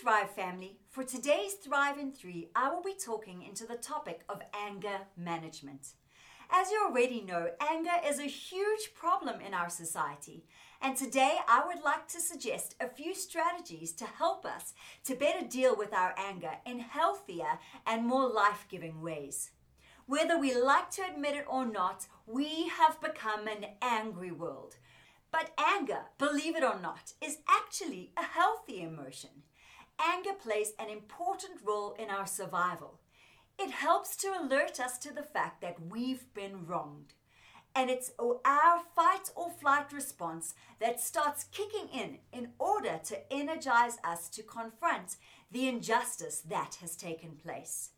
Thrive family. For today's Thrive in 3, I will be talking into the topic of anger management. As you already know, anger is a huge problem in our society. And today I would like to suggest a few strategies to help us to better deal with our anger in healthier and more life giving ways. Whether we like to admit it or not, we have become an angry world. But anger, believe it or not, is actually a healthy emotion. Anger plays an important role in our survival. It helps to alert us to the fact that we've been wronged. And it's our fight or flight response that starts kicking in in order to energize us to confront the injustice that has taken place.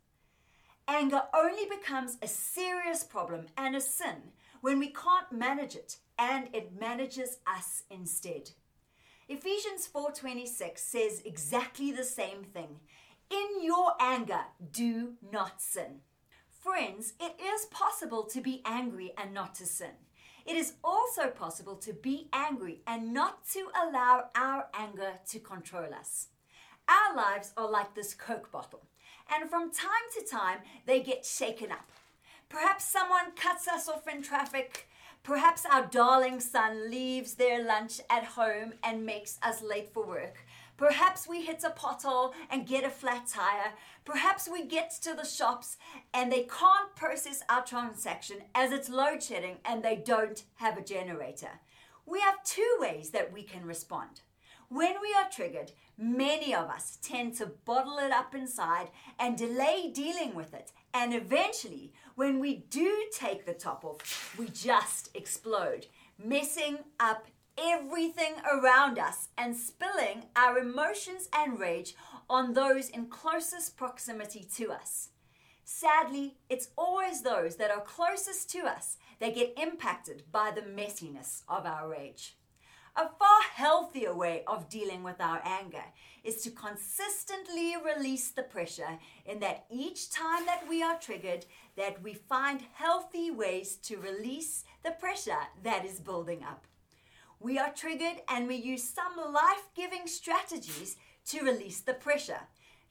Anger only becomes a serious problem and a sin when we can't manage it and it manages us instead. Ephesians 4:26 says exactly the same thing. In your anger, do not sin. Friends, it is possible to be angry and not to sin. It is also possible to be angry and not to allow our anger to control us. Our lives are like this Coke bottle, and from time to time they get shaken up. Perhaps someone cuts us off in traffic. Perhaps our darling son leaves their lunch at home and makes us late for work. Perhaps we hit a pothole and get a flat tire. Perhaps we get to the shops and they can't process our transaction as it's load shedding and they don't have a generator. We have two ways that we can respond. When we are triggered, many of us tend to bottle it up inside and delay dealing with it. And eventually, when we do take the top off, we just explode, messing up everything around us and spilling our emotions and rage on those in closest proximity to us. Sadly, it's always those that are closest to us that get impacted by the messiness of our rage. A far healthier way of dealing with our anger is to consistently release the pressure in that each time that we are triggered that we find healthy ways to release the pressure that is building up. We are triggered and we use some life-giving strategies to release the pressure.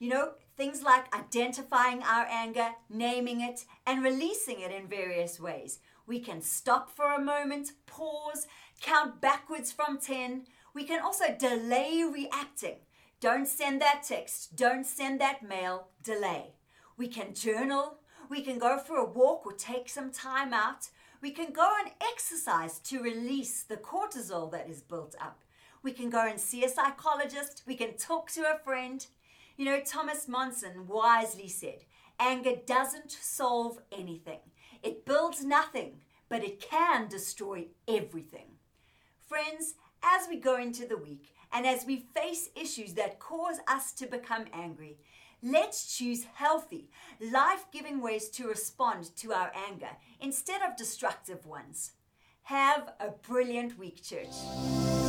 You know, things like identifying our anger, naming it, and releasing it in various ways. We can stop for a moment, pause, count backwards from 10. We can also delay reacting. Don't send that text, don't send that mail, delay. We can journal, we can go for a walk or take some time out. We can go and exercise to release the cortisol that is built up. We can go and see a psychologist, we can talk to a friend. You know, Thomas Monson wisely said, anger doesn't solve anything. It builds nothing, but it can destroy everything. Friends, as we go into the week and as we face issues that cause us to become angry, let's choose healthy, life giving ways to respond to our anger instead of destructive ones. Have a brilliant week, church.